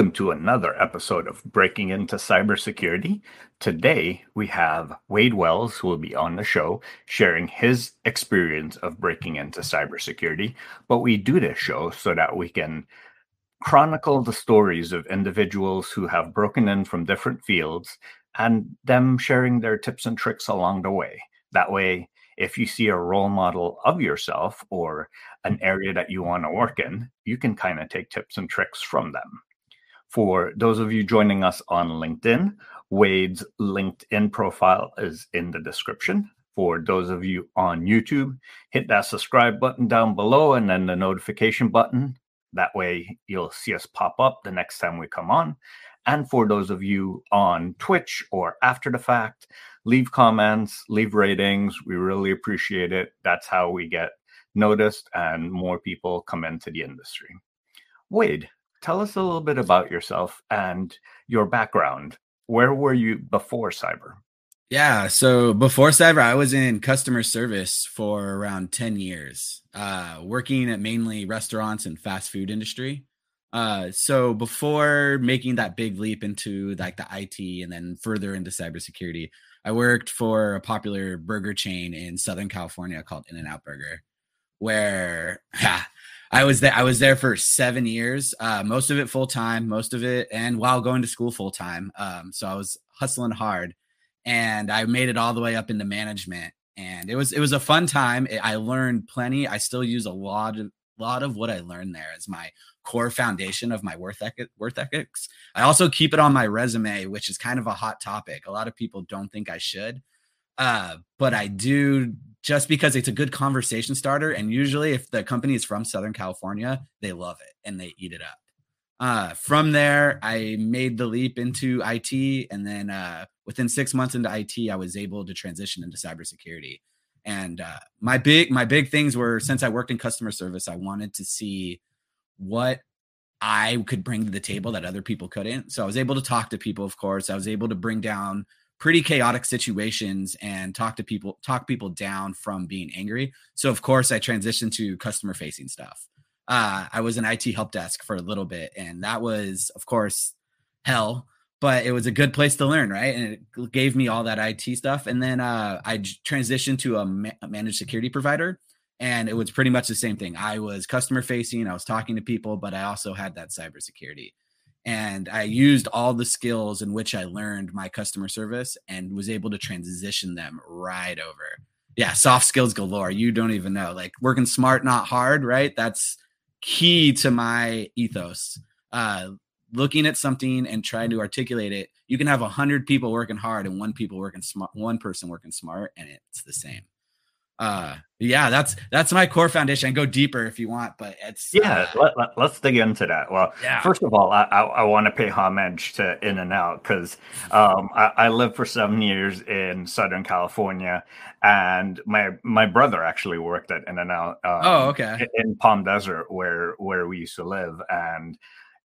Welcome to another episode of Breaking Into Cybersecurity. Today, we have Wade Wells, who will be on the show sharing his experience of breaking into cybersecurity. But we do this show so that we can chronicle the stories of individuals who have broken in from different fields and them sharing their tips and tricks along the way. That way, if you see a role model of yourself or an area that you want to work in, you can kind of take tips and tricks from them. For those of you joining us on LinkedIn, Wade's LinkedIn profile is in the description. For those of you on YouTube, hit that subscribe button down below and then the notification button. That way you'll see us pop up the next time we come on. And for those of you on Twitch or after the fact, leave comments, leave ratings. We really appreciate it. That's how we get noticed and more people come into the industry. Wade, tell us a little bit about yourself and your background. Where were you before cyber? Yeah, so before cyber, I was in customer service for around 10 years, uh, working at mainly restaurants and fast food industry. Uh, so before making that big leap into like the IT and then further into cybersecurity, I worked for a popular burger chain in Southern California called In and Out Burger, where yeah, I was there. I was there for seven years, uh, most of it full time, most of it, and while going to school full time. Um, so I was hustling hard, and I made it all the way up into management. And it was it was a fun time. I learned plenty. I still use a lot of lot of what I learned there as my core foundation of my worth ethic, ethics. I also keep it on my resume, which is kind of a hot topic. A lot of people don't think I should, uh, but I do just because it's a good conversation starter. And usually, if the company is from Southern California, they love it and they eat it up. Uh, from there, I made the leap into IT, and then uh, within six months into IT, I was able to transition into cybersecurity. And uh, my big my big things were since I worked in customer service, I wanted to see what I could bring to the table that other people couldn't. So I was able to talk to people, of course. I was able to bring down pretty chaotic situations and talk to people talk people down from being angry. So of course i transitioned to customer facing stuff. Uh, i was an it help desk for a little bit and that was of course hell but it was a good place to learn right? And it gave me all that it stuff. And then uh, i transitioned to a, ma- a managed security provider and it was pretty much the same thing. I was customer facing i was talking to people but i also had that cybersecurity and I used all the skills in which I learned my customer service and was able to transition them right over. Yeah, soft skills galore. You don't even know. Like working smart, not hard, right? That's key to my ethos. Uh, looking at something and trying to articulate it. You can have a hundred people working hard and one people working smart, one person working smart, and it's the same uh yeah that's that's my core foundation. I go deeper if you want but it's yeah uh, let, us let, dig into that. Well yeah. first of all i i, I want to pay homage to in and out because um I, I, lived for seven years in southern california and my my brother actually worked at in and out um, oh okay. in palm desert where where we used to live. And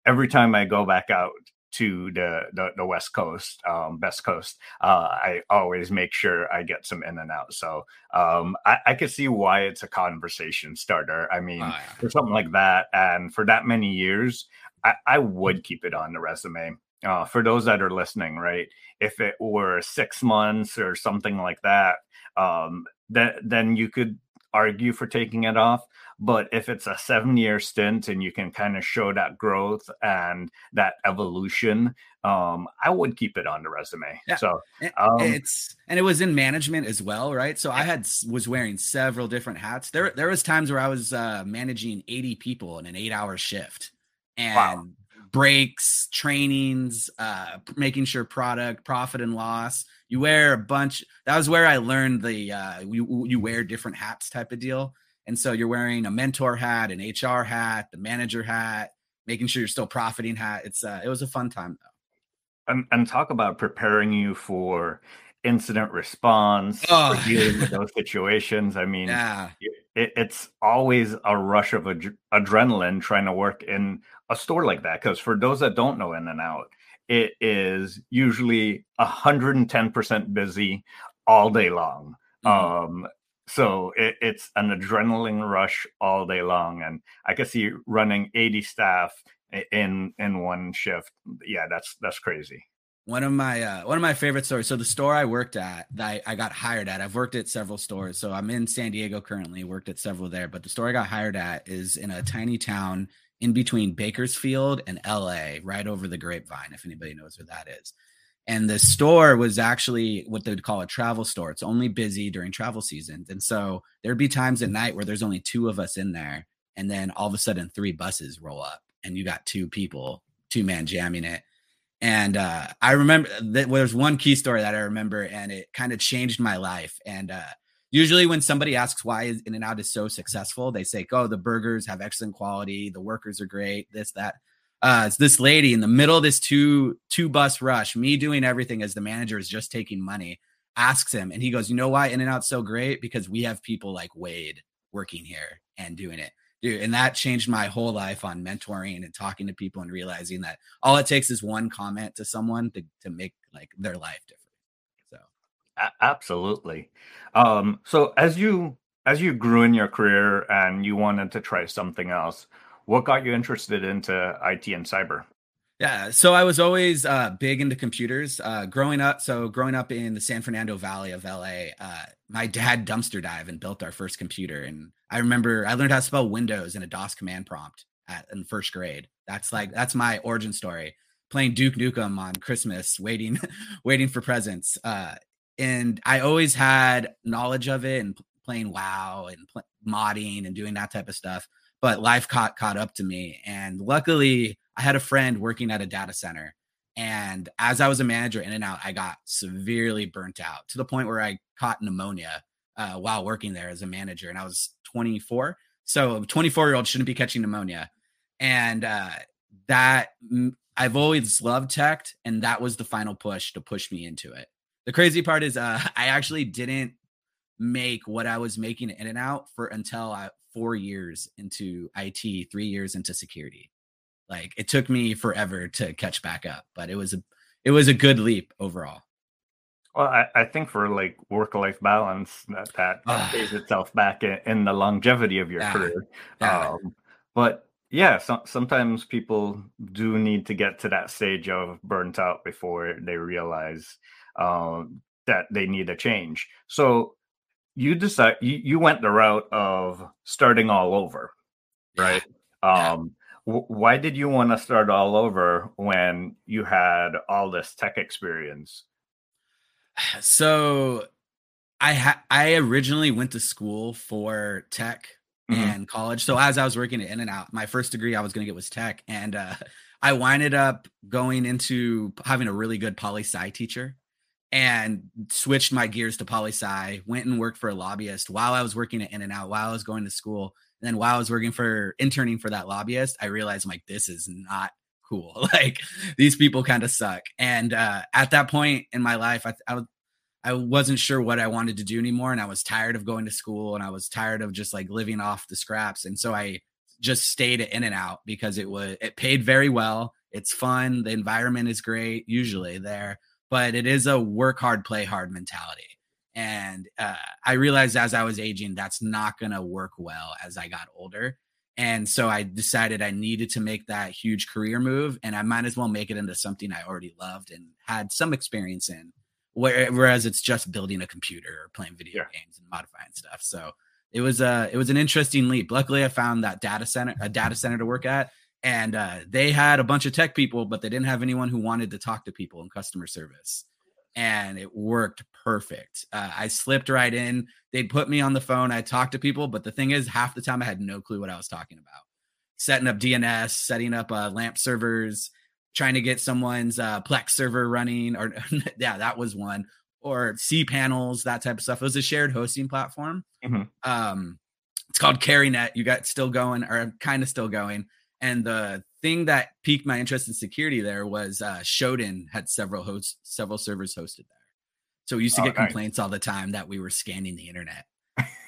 every time i go back out to the the, the west coast um best coast uh i always make sure i get some in and out. So um i, I can see why it's a conversation starter. I mean oh, yeah. for something like that and for that many years i, I would keep it on the resume. Uh, for those that are listening right if it were six months or something like that um then then you could argue for taking it off but if it's a seven year stint and you can kind of show that growth and that evolution, um, I would keep it on the resume. Yeah. So um, it's and it was in management as well, right? So I had was wearing several different hats. There there was times where I was uh, managing 80 people in an eight hour shift and wow. breaks, trainings, uh, making sure product, profit and loss. You wear a bunch. That was where I learned the uh, you you wear different hats type of deal. And so you're wearing a mentor hat, an HR hat, the manager hat, making sure you're still profiting hat. It's uh, it was a fun time though. And, and talk about preparing you for incident response, oh. dealing with those situations. I mean, yeah. It, it's always a rush of ad- adrenaline trying to work in a store like that. Because for those that don't know In and Out, it is usually 110% busy all day long. Mm-hmm. Um, so it, it's an adrenaline rush all day long and i can see running 80 staff in in one shift. Yeah, that's that's crazy. One of my uh, one of my favorite stories. So the store I worked at, that I, I got hired at. I've worked at several stores. So I'm in San Diego currently. Worked at several there, but the store I got hired at is in a tiny town in between Bakersfield and LA, right over the Grapevine. If anybody knows where that is. And the store was actually what they would call a travel store. It's only busy during travel seasons, and so there'd be times at night where there's only two of us in there, and then all of a sudden three buses roll up, and you got two people, two man jamming it and uh, I remember that well, there's one key story that I remember, and it kind of changed my life. And uh, usually, when somebody asks why In and Out is so successful, they say, "Oh, the burgers have excellent quality, the workers are great, this that." Uh, it's this lady in the middle of this two two bus rush, me doing everything as the manager is just taking money. Asks him, and he goes, "You know why In and Out's so great? Because we have people like Wade working here and doing it." dude and that changed my whole life on mentoring and talking to people and realizing that all it takes is one comment to someone to, to make like their life different A- absolutely um so as you as you grew in your career and you wanted to try something else what got you interested into it and cyber yeah, so I was always uh, big into computers. Uh, growing up, so growing up in the San Fernando Valley of LA, uh, my dad dumpster dive and built our first computer. And I remember I learned how to spell Windows in a DOS command prompt at, in first grade. That's like that's my origin story. Playing Duke Nukem on Christmas, waiting, waiting for presents. Uh, and I always had knowledge of it and playing WoW and modding and doing that type of stuff. But life caught caught up to me, and luckily I had a friend working at a data center. And as I was a manager in and out, I got severely burnt out to the point where I caught pneumonia uh, while working there as a manager. And I was 24. So 24 year old shouldn't be catching pneumonia. And uh, that I've always loved tech. And that was the final push to push me into it. The crazy part is uh, I actually didn't make what I was making in and out for until I, four years into IT, three years into security. Like it took me forever to catch back up, but it was a it was a good leap overall. Well, I, I think for like work life balance, that that, pays itself back in, in, the longevity of your yeah. career. Yeah. Um, but yeah, so, sometimes people do need to get to that stage of burnt out before they realize um, that they need a change. So you decide you, you went the route of starting all over, right? Um, why did you want to start all over when you had all this tech experience? So, I ha- I originally went to school for tech mm-hmm. and college. So as I was working at In and Out, my first degree I was going to get was tech, and uh, I winded up going into having a really good poli sci teacher, and switched my gears to poli sci. Went and worked for a lobbyist while I was working at In and Out, while I was going to school and then while I was working for interning for that lobbyist, I realized I'm like, this is not cool. like these people kind of suck. And uh, at that point in my life, I, I, I wasn't sure what I wanted to do anymore. And I was tired of going to school and I was tired of just like living off the scraps. And so I just stayed at in and out because it was, it paid very well. It's fun. The environment is great, usually there, but it is a work hard, play hard mentality. And uh, I realized as I was aging, that's not going to work well as I got older. And so I decided I needed to make that huge career move, and I might as well make it into something I already loved and had some experience in. Whereas it's just building a computer or playing video yeah. games and modifying stuff. So it was a uh, it was an interesting leap. Luckily, I found that data center a data center to work at, and uh, they had a bunch of tech people, but they didn't have anyone who wanted to talk to people in customer service and it worked perfect. Uh, I slipped right in. They'd put me on the phone. I talked to people, but the thing is, half the time I had no clue what I was talking about. Setting up DNS, setting up uh, LAMP servers, trying to get someone's uh, Plex server running, or yeah, that was one, or cPanels, that type of stuff. It was a shared hosting platform. Mm-hmm. Um, it's called CariNet. You got still going, or kind of still going. And the thing that piqued my interest in security there was uh, Shodan had several hosts, several servers hosted there. So we used to oh, get nice. complaints all the time that we were scanning the internet,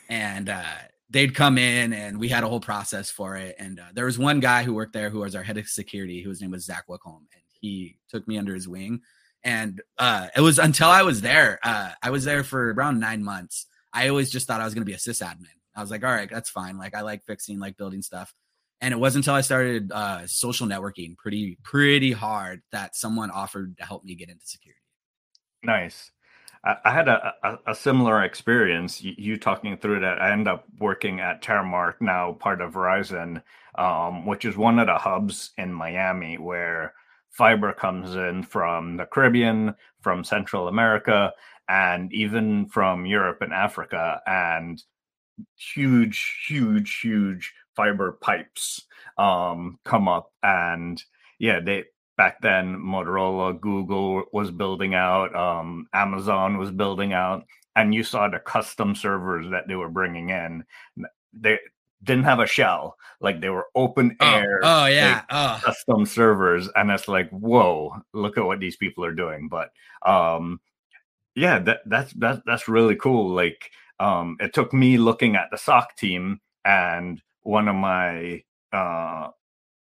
and uh, they'd come in and we had a whole process for it. And uh, there was one guy who worked there who was our head of security, whose name was Zach Wickholm, and he took me under his wing. And uh, it was until I was there. Uh, I was there for around nine months. I always just thought I was going to be a sysadmin. I was like, all right, that's fine. Like I like fixing, like building stuff And it wasn't until I started uh, social networking pretty pretty hard that someone offered to help me get into security. Nice. I, I had a, a, a, similar experience. You, you, talking through that. I end up working at Terremark now, part of Verizon, um, which is one of the hubs in Miami where fiber comes in from the Caribbean, from Central America, and even from Europe and Africa. And huge, huge, huge fiber pipes um, come up, and yeah, they back then Motorola, Google was building out, um, Amazon was building out, and you saw the custom servers that they were bringing in. They didn't have a shell, like they were open oh, air. Oh yeah, oh. custom servers, and it's like, whoa, look at what these people are doing. But um, yeah, that that's that, that's really cool. Like um, it took me looking at the SOC team and one of my uh,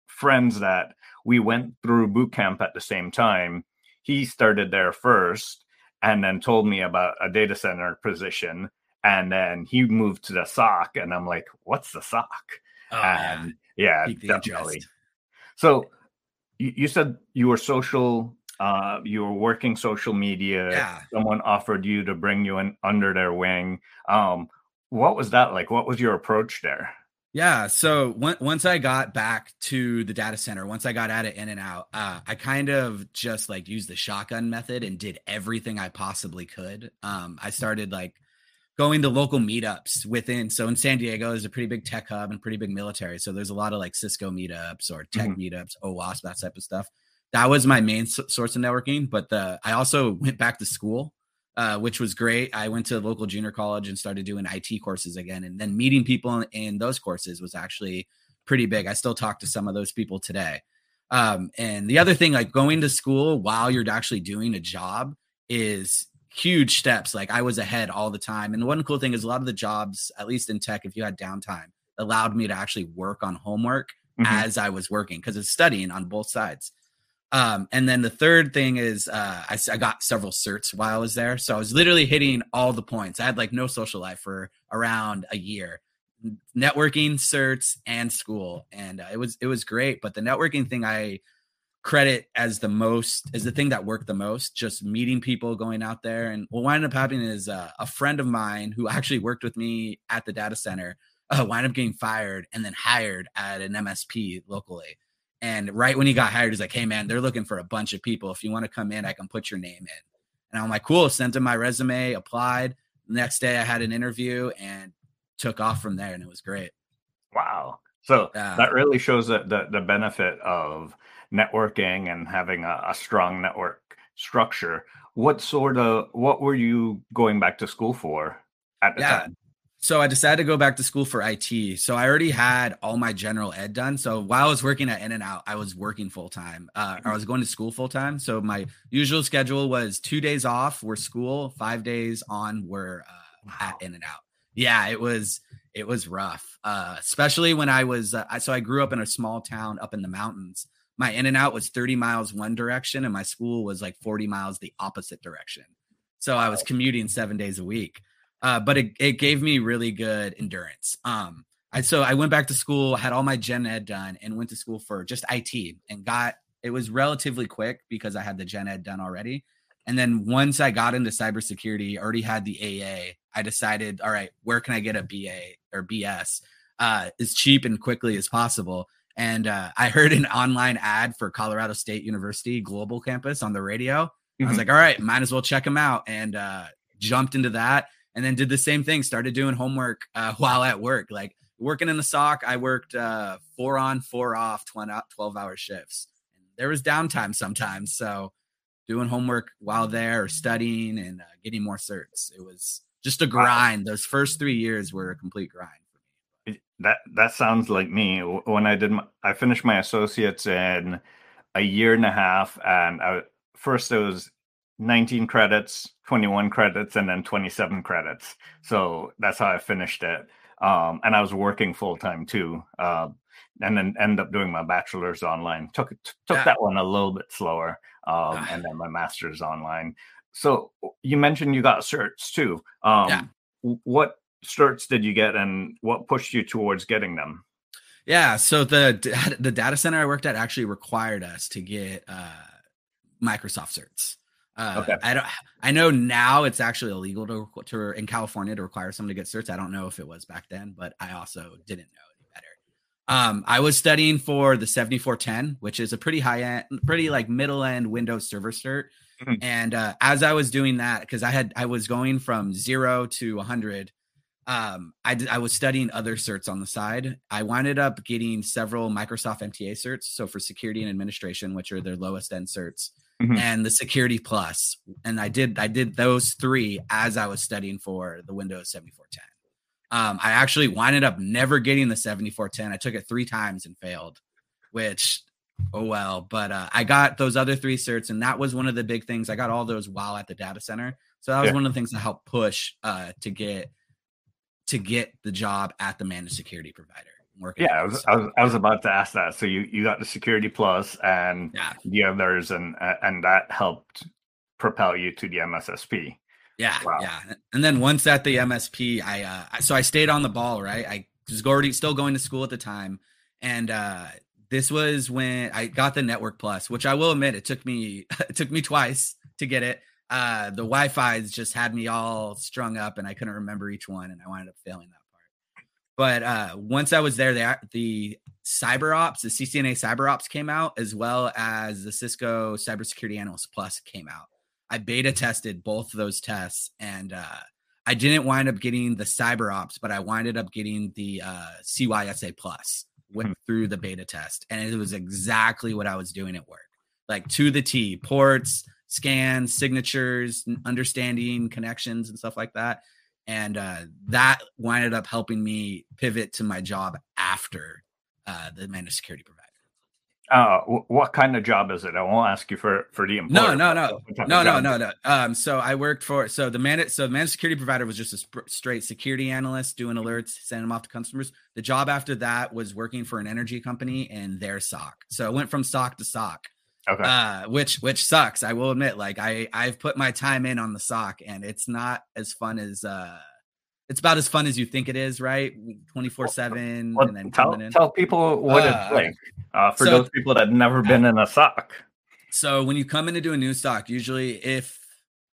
friends that we went through boot camp at the same time. He started there first and then told me about a data center position. And then he moved to the SOC, and I'm like, "What's the SOC?" Oh, and yeah, yeah definitely. So you, you said you were social uh, you were working social media. Yeah. Someone offered you to bring you in under their wing. Um, what was that like? What was your approach there? Yeah. So once I got back to the data center, once I got out of in and out, uh, I kind of just like used the shotgun method and did everything I possibly could. Um, I started like going to local meetups within. So in San Diego, there's a pretty big tech hub and pretty big military. So there's a lot of like Cisco meetups or tech mm-hmm. meetups, OWASP, that type of stuff that was my main source of networking. But the I also went back to school, uh, which was great. I went to local junior college and started doing IT courses again, and then meeting people in, in those courses was actually pretty big. I still talk to some of those people today. Um, and the other thing, like going to school while you're actually doing a job, is huge steps. Like I was ahead all the time. And one cool thing is a lot of the jobs, at least in tech, if you had downtime, allowed me to actually work on homework mm-hmm. as I was working because it's studying on both sides. Um, and then the third thing is uh, I, I, got several certs while I was there. So I was literally hitting all the points. I had like no social life for around a year, networking, certs, and school, and uh, it was it was great. But the networking thing I credit as the most is the thing that worked the most. Just meeting people, going out there, and what wound up happening is uh, a friend of mine who actually worked with me at the data center uh, wound up getting fired and then hired at an MSP locally. And right when he got hired, he's like, "Hey man, they're looking for a bunch of people. If you want to come in, I can put your name in." And I'm like, "Cool." Sent him my resume, applied. The next day, I had an interview and took off from there, and it was great. Wow. So uh, that really shows that the, the benefit of networking and having a, a strong network structure. What sort of what were you going back to school for at the yeah. time? So I decided to go back to school for IT. So I already had all my general ed done. So while I was working at In and Out, I was working full time. Uh, I was going to school full time. So my usual schedule was two days off were school, five days on were uh, wow. at In and Out. Yeah, it was it was rough, uh, especially when I was. Uh, so I grew up in a small town up in the mountains. My In and Out was 30 miles one direction, and my school was like 40 miles the opposite direction. So I was commuting seven days a week uh, but it, it gave me really good endurance. Um, I, so I went back to school, had all my gen ed done, and went to school for just IT and got it was relatively quick because I had the gen ed done already. And then once I got into cybersecurity, already had the AA, I decided, all right, where can I get a BA or BS uh, as cheap and quickly as possible? And uh, I heard an online ad for Colorado State University Global Campus on the radio. Mm-hmm. I was mm-hmm. like, all right, might as well check them out, and uh, jumped into that and then did the same thing started doing homework uh, while at work like working in the SOC, i worked uh, four on four off 12 hour shifts. And there was downtime sometimes so doing homework while there or studying and uh, getting more certs it was just a grind. Those first three years were a complete grind for me. That that sounds like me. When i did my, i finished my associates in a year and a half and I, first it was 19 credits, 21 credits, and then 27 credits. So that's how I finished it. Um, and I was working full time too. Uh, and then end up doing my bachelor's online. Took took yeah. that one a little bit slower, um, and then my master's online. So you mentioned you got certs too. Um, yeah. What certs did you get, and what pushed you towards getting them? Yeah, so the the data center I worked at actually required us to get uh, Microsoft certs. Uh, okay. I don't. I know now it's actually illegal to, to in California to require someone to get certs. I don't know if it was back then, but I also didn't know any better. Um, I was studying for the 7410, which is a pretty high end, pretty like middle end Windows Server cert. Mm-hmm. And uh, as I was doing that, because I had I was going from zero to 100 um I, I was studying other certs on the side i winded up getting several microsoft mta certs so for security and administration which are their lowest end certs mm-hmm. and the security plus and i did i did those three as i was studying for the windows 7410 um i actually winded up never getting the 7410 i took it three times and failed which oh well but uh, i got those other three certs and that was one of the big things i got all those while at the data center so that was yeah. one of the things that helped push uh to get to get the job at the managed security provider. Working yeah, I was, I was, I was about to ask that. So you you got the security plus and yeah. the others, and and that helped propel you to the MSSP. Yeah, wow. yeah. And then once at the MSP, I uh so I stayed on the ball, right? I was already still going to school at the time, and uh this was when I got the Network Plus, which I will admit it took me it took me twice to get it uh, the Wi-Fi's just had me all strung up, and I couldn't remember each one, and I wound up failing that. But uh, once I was there, the the cyber ops, the CCNA cyber ops came out, as well as the Cisco Cybersecurity Analyst Plus came out. I beta tested both of those tests, and uh, I didn't wind up getting the cyber ops, but I winded up getting the uh, CYSA Plus went hmm. through the beta test, and it was exactly what I was doing at work, like to the T. Ports, scans, signatures, understanding connections and stuff like that. And uh, that winded up helping me pivot to my job after uh, the managed security provider. Uh, what kind of job is it? I won't ask you for for the employer. No, no, no, no, no, no, no. Um, so I worked for so the managed so the managed security provider was just a sp- straight security analyst doing alerts, sending them off to customers. The job after that was working for an energy company and their SOC. So it went from SOC to SOC. Okay. Uh, which which sucks. I will admit, like I I've put my time in on the SOC, and it's not as fun as uh, it's about as fun as you think it is, right? Twenty four seven, and then tell tell people what uh, it's like uh, for so, those people that have never been in a SOC. So when you come in to do a new SOC, usually if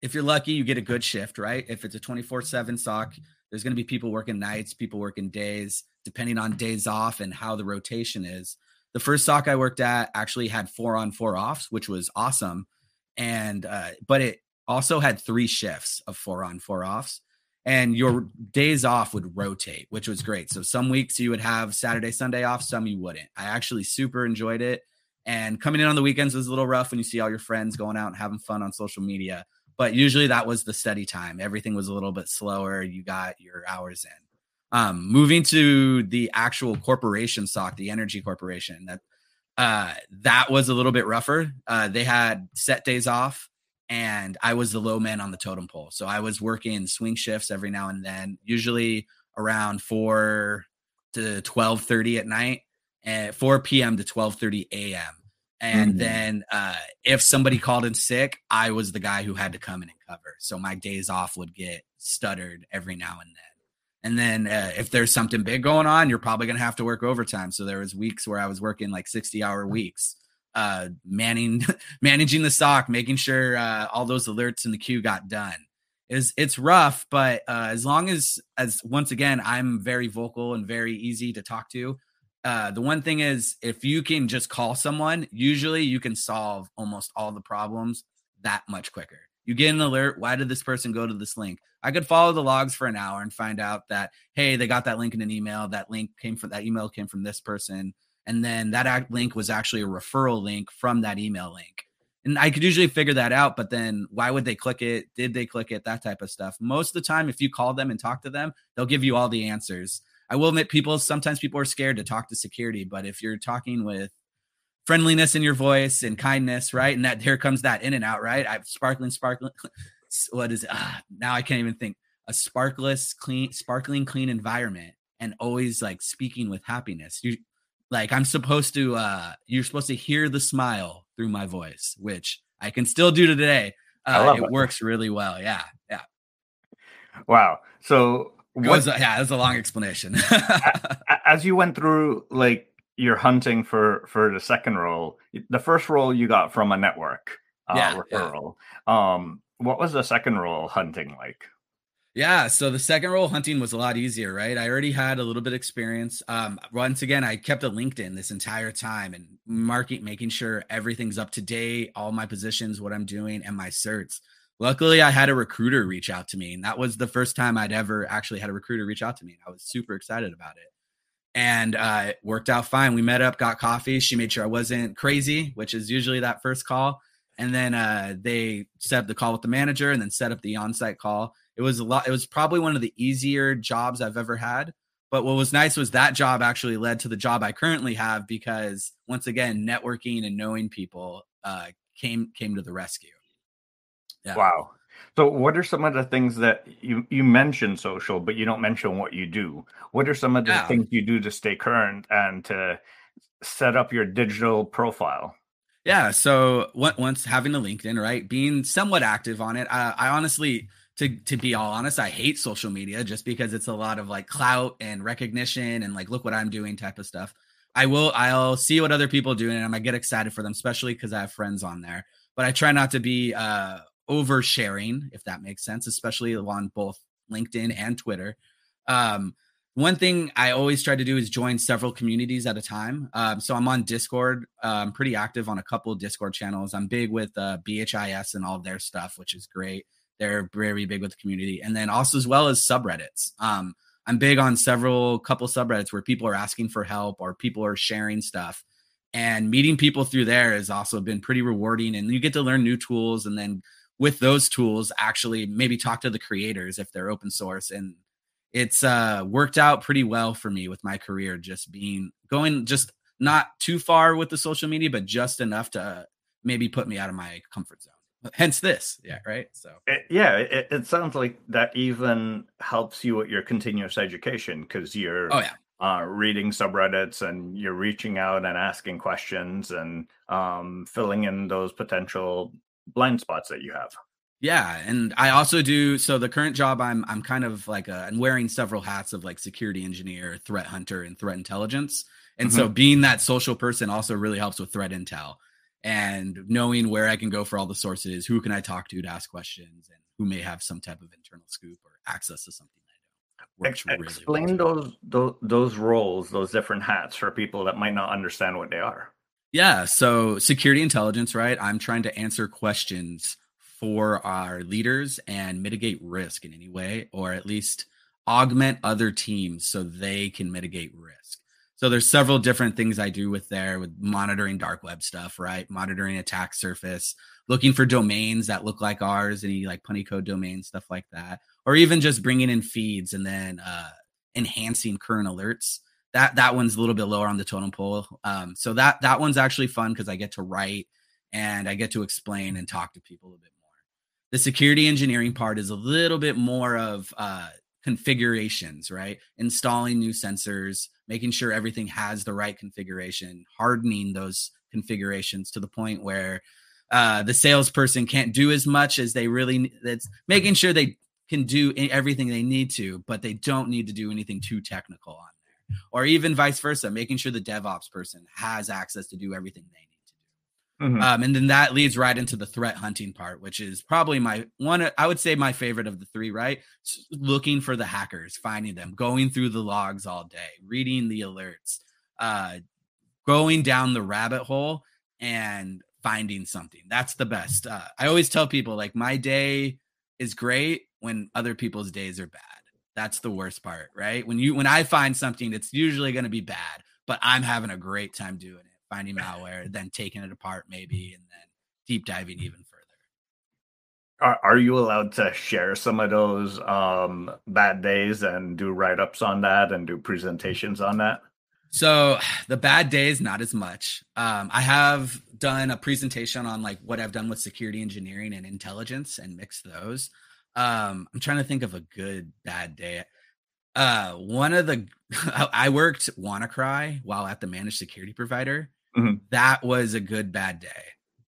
if you're lucky, you get a good shift, right? If it's a twenty four seven SOC, there's going to be people working nights, people working days, depending on days off and how the rotation is. The first SOC I worked at actually had four on four offs, which was awesome. And uh, but it also had three shifts of four on four offs. And your days off would rotate, which was great. So some weeks you would have Saturday, Sunday off, some you wouldn't. I actually super enjoyed it. And coming in on the weekends was a little rough when you see all your friends going out and having fun on social media. But usually that was the study time. Everything was a little bit slower. You got your hours in. Um, moving to the actual corporation SOC, the energy corporation, that uh, that was a little bit rougher. Uh, they had set days off, and I was the low man on the totem pole. So I was working swing shifts every now and then, usually around four to twelve thirty at night, and four p.m. to twelve thirty a.m. And mm-hmm. then uh, if somebody called in sick, I was the guy who had to come in and cover. So my days off would get stuttered every now and then. And then uh, if there's something big going on, you're probably going to have to work overtime. So there was weeks where I was working like 60 hour weeks, uh, manning, managing the SOC, making sure uh, all those alerts in the queue got done. Is it's rough, but uh, as long as as once again I'm very vocal and very easy to talk to. Uh, the one thing is, if you can just call someone, usually you can solve almost all the problems that much quicker. You get an alert. Why did this person go to this link? I could follow the logs for an hour and find out that, hey, they got that link in an email. That link came from that email came from this person. And then that link was actually a referral link from that email link. And I could usually figure that out, but then why would they click it? Did they click it? That type of stuff. Most of the time, if you call them and talk to them, they'll give you all the answers. I will admit, people sometimes people are scared to talk to security, but if you're talking with friendliness in your voice and kindness, right? And that here comes that in and out, right? I've sparkling, sparkling. what is it? Ah, now I can't even think. A sparkless, clean, sparkling, clean environment, and always like speaking with happiness. You like I'm supposed to. uh You're supposed to hear the smile through my voice, which I can still do today. Uh, it, works really well. Yeah, yeah. Wow. So What, yeah, that's a long explanation. as you went through like your hunting for for the second role, the first role you got from a network uh, yeah, referral. Yeah. Um, what was the second role hunting like? Yeah, so the second role hunting was a lot easier, right? I already had a little bit of experience. Um, once again, I kept a LinkedIn this entire time and market, making sure everything's up to date, all my positions, what I'm doing, and my certs. Luckily, I had a recruiter reach out to me, and that was the first time I'd ever actually had a recruiter reach out to me. I was super excited about it, and uh, it worked out fine. We met up, got coffee. She made sure I wasn't crazy, which is usually that first call, and then uh, they set up the call with the manager, and then set up the on-site call it was a lot. It was probably one of the easier jobs I've ever had. But what was nice was that job actually led to the job I currently have because once again, networking and knowing people uh, came came to the rescue. Yeah. Wow. So, what are some of the things that you you mentioned social, but you don't mention what you do? What are some of the yeah. things you do to stay current and to set up your digital profile? Yeah. So, once having a LinkedIn, right, being somewhat active on it, I, I honestly to to be all honest, I hate social media just because it's a lot of like clout and recognition and like look what I'm doing type of stuff. I will I'll see what other people are doing and I might get excited for them, especially because I have friends on there. But I try not to be uh oversharing, if that makes sense, especially on both LinkedIn and Twitter. Um, one thing I always try to do is join several communities at a time. Um, so I'm on Discord. I'm pretty active on a couple Discord channels. I'm big with uh, BHIS and all their stuff, which is great. They're very big with the community, and then also as well as subreddits. Um, I'm big on several couple subreddits where people are asking for help or people are sharing stuff, and meeting people through there has also been pretty rewarding. And you get to learn new tools, and then with those tools, actually maybe talk to the creators if they're open source. And it's uh worked out pretty well for me with my career just being going just not too far with the social media but just enough to uh, maybe put me out of my comfort zone. Hence this. Yeah right? So. It, yeah it, it, sounds like that even helps you with your continuous education because you're oh yeah. uh, reading subreddits and you're reaching out and asking questions and um, filling in those potential blind spots that you have yeah and i also do so the current job i'm i'm kind of like a, i'm wearing several hats of like security engineer threat hunter and threat intelligence and mm-hmm. so being that social person also really helps with threat intel and knowing where I can go for all the sources, who can I talk to to ask questions, and who may have some type of internal scoop or access to something I know. Ex- really explain those, those those roles, those different hats for people that might not understand what they are. Yeah, so security intelligence, right? I'm trying to answer questions for our leaders and mitigate risk in any way, or at least augment other teams so they can mitigate risk. So there's several different things I do with there with monitoring dark web stuff, right? Monitoring attack surface, looking for domains that look like ours, any like Honeycode domains, stuff like that, or even just bringing in feeds and then uh, enhancing current alerts. That that one's a little bit lower on the totem pole. Um, so that that one's actually fun because I get to write and I get to explain and talk to people a bit more. The security engineering part is a little bit more of uh, configurations, right? Installing new sensors, making sure everything has the right configuration, hardening those configurations to the point where uh, the salesperson can't do as much as they really. That's making sure they can do everything they need to, but they don't need to do anything too technical on or even vice versa, making sure the DevOps person has access to do everything they need. Mm-hmm. Um, and then that leads right into the threat hunting part, which is probably my one, I would say my favorite of the three, right? looking for the hackers, finding them, going through the logs all day, reading the alerts, uh, going down the rabbit hole and finding something. That's the best. Uh, I always tell people like my day is great when other people's days are bad. That's the worst part, right? When you when I find something, it's usually going to be bad, but I'm having a great time doing it finding malware, then taking it apart maybe, and then deep diving even further. Are, are you allowed to share some of those um, bad days and do write ups on that and do presentations on that? So the bad days, not as much. Um, I have done a presentation on like what I've done with security engineering and intelligence and mixed those. Um, I'm trying to think of a good bad day. Uh, one of the I worked WannaCry while at the managed security provider, mm-hmm. that was a good bad day.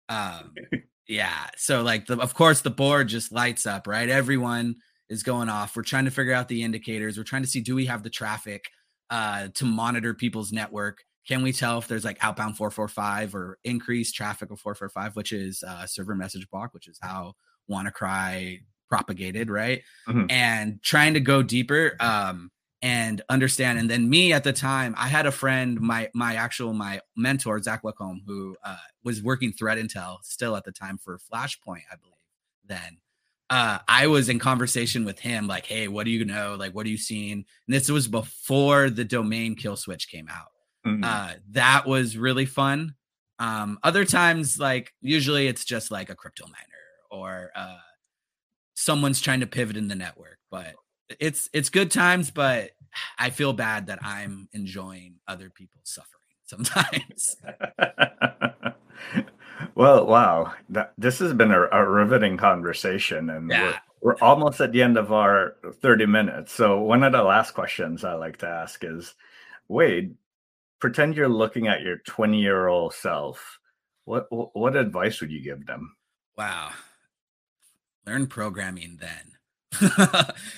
Um, yeah. So like the, of course the board just lights up, right? Everyone is going off. We're trying to figure out the indicators. We're trying to see do we have the traffic uh, to monitor people's network. Can we tell if there's like outbound 445 or increased traffic of 445, which is uh, server message block, which is how WannaCry propagated, right? Mm-hmm. And trying to go deeper. Um, and understand. And then me at the time, I had a friend, my my actual my mentor Zach Wacombe, who uh, was working threat intel still at the time for Flashpoint, I believe. Then uh, I was in conversation with him, like, "Hey, what do you know? Like, what are you seeing?" And this was before the domain kill switch came out. Mm-hmm. Uh, that was really fun. Um, other times, like usually, it's just like a crypto miner or uh, someone's trying to pivot in the network, but it's it's good times, but I feel bad that I'm enjoying other people's suffering sometimes. well, wow, that, this has been a, a riveting conversation, and yeah. we're, we're almost at the end of our 30 minutes. So, one of the last questions I like to ask is, Wade, pretend you're looking at your 20 year old self. What what advice would you give them? Wow, learn programming then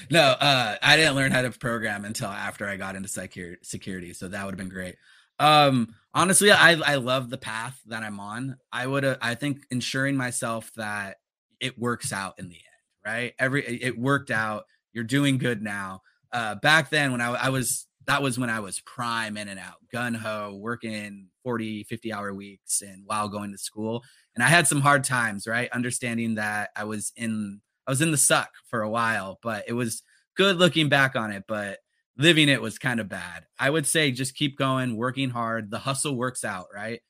no, uh, I didn't learn how to program until after I got into security, so that would have been great. Um, honestly, I I love the path that I'm on. I would I think ensuring myself that it works out in the end, right? Every it worked out. You're doing good now. Uh, back then when I, I was that was when I was prime in and out, gun ho, working 40, 50 hour weeks and while going to school. And I had some hard times, right? Understanding that I was in I was in the suck for a while, but it was good looking back on it. But living it was kind of bad. I would say just keep going, working hard. The hustle works out, right?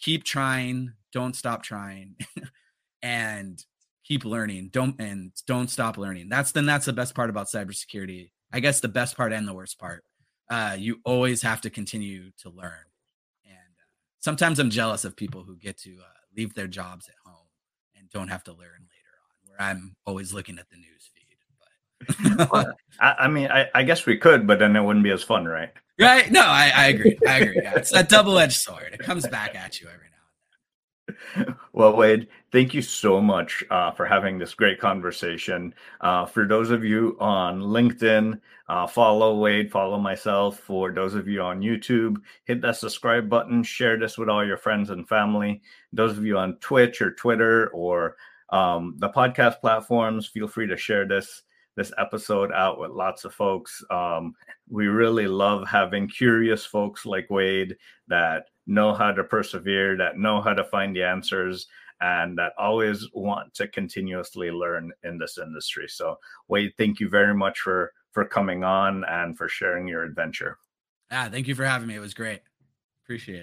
Keep trying, don't stop trying, and keep learning. Don't and don't stop learning. That's then that's the best part about cybersecurity. I guess the best part and the worst part. Uh, you always have to continue to learn. And uh, sometimes I'm jealous of people who get to uh, leave their jobs at home and don't have to learn later on, where I'm always looking at the news feed. But well, I, I, mean, I, I, guess we could, but then it wouldn't be as fun, right? Right? No, I, I agree. I agree. Yeah, it's a double-edged sword. It comes back at you every now and then. Well, Wade, thank you so much uh, for having this great conversation. Uh, for those of you on LinkedIn, uh, follow Wade, follow myself. For those of you on YouTube, hit that subscribe button, share this with all your friends and family. Those of you on Twitch or Twitter or um, the podcast platforms feel free to share this this episode out with lots of folks um, we really love having curious folks like wade that know how to persevere that know how to find the answers and that always want to continuously learn in this industry. So wade thank you very much for for coming on and for sharing your adventure. Ah thank you for having me. It was great. Appreciate it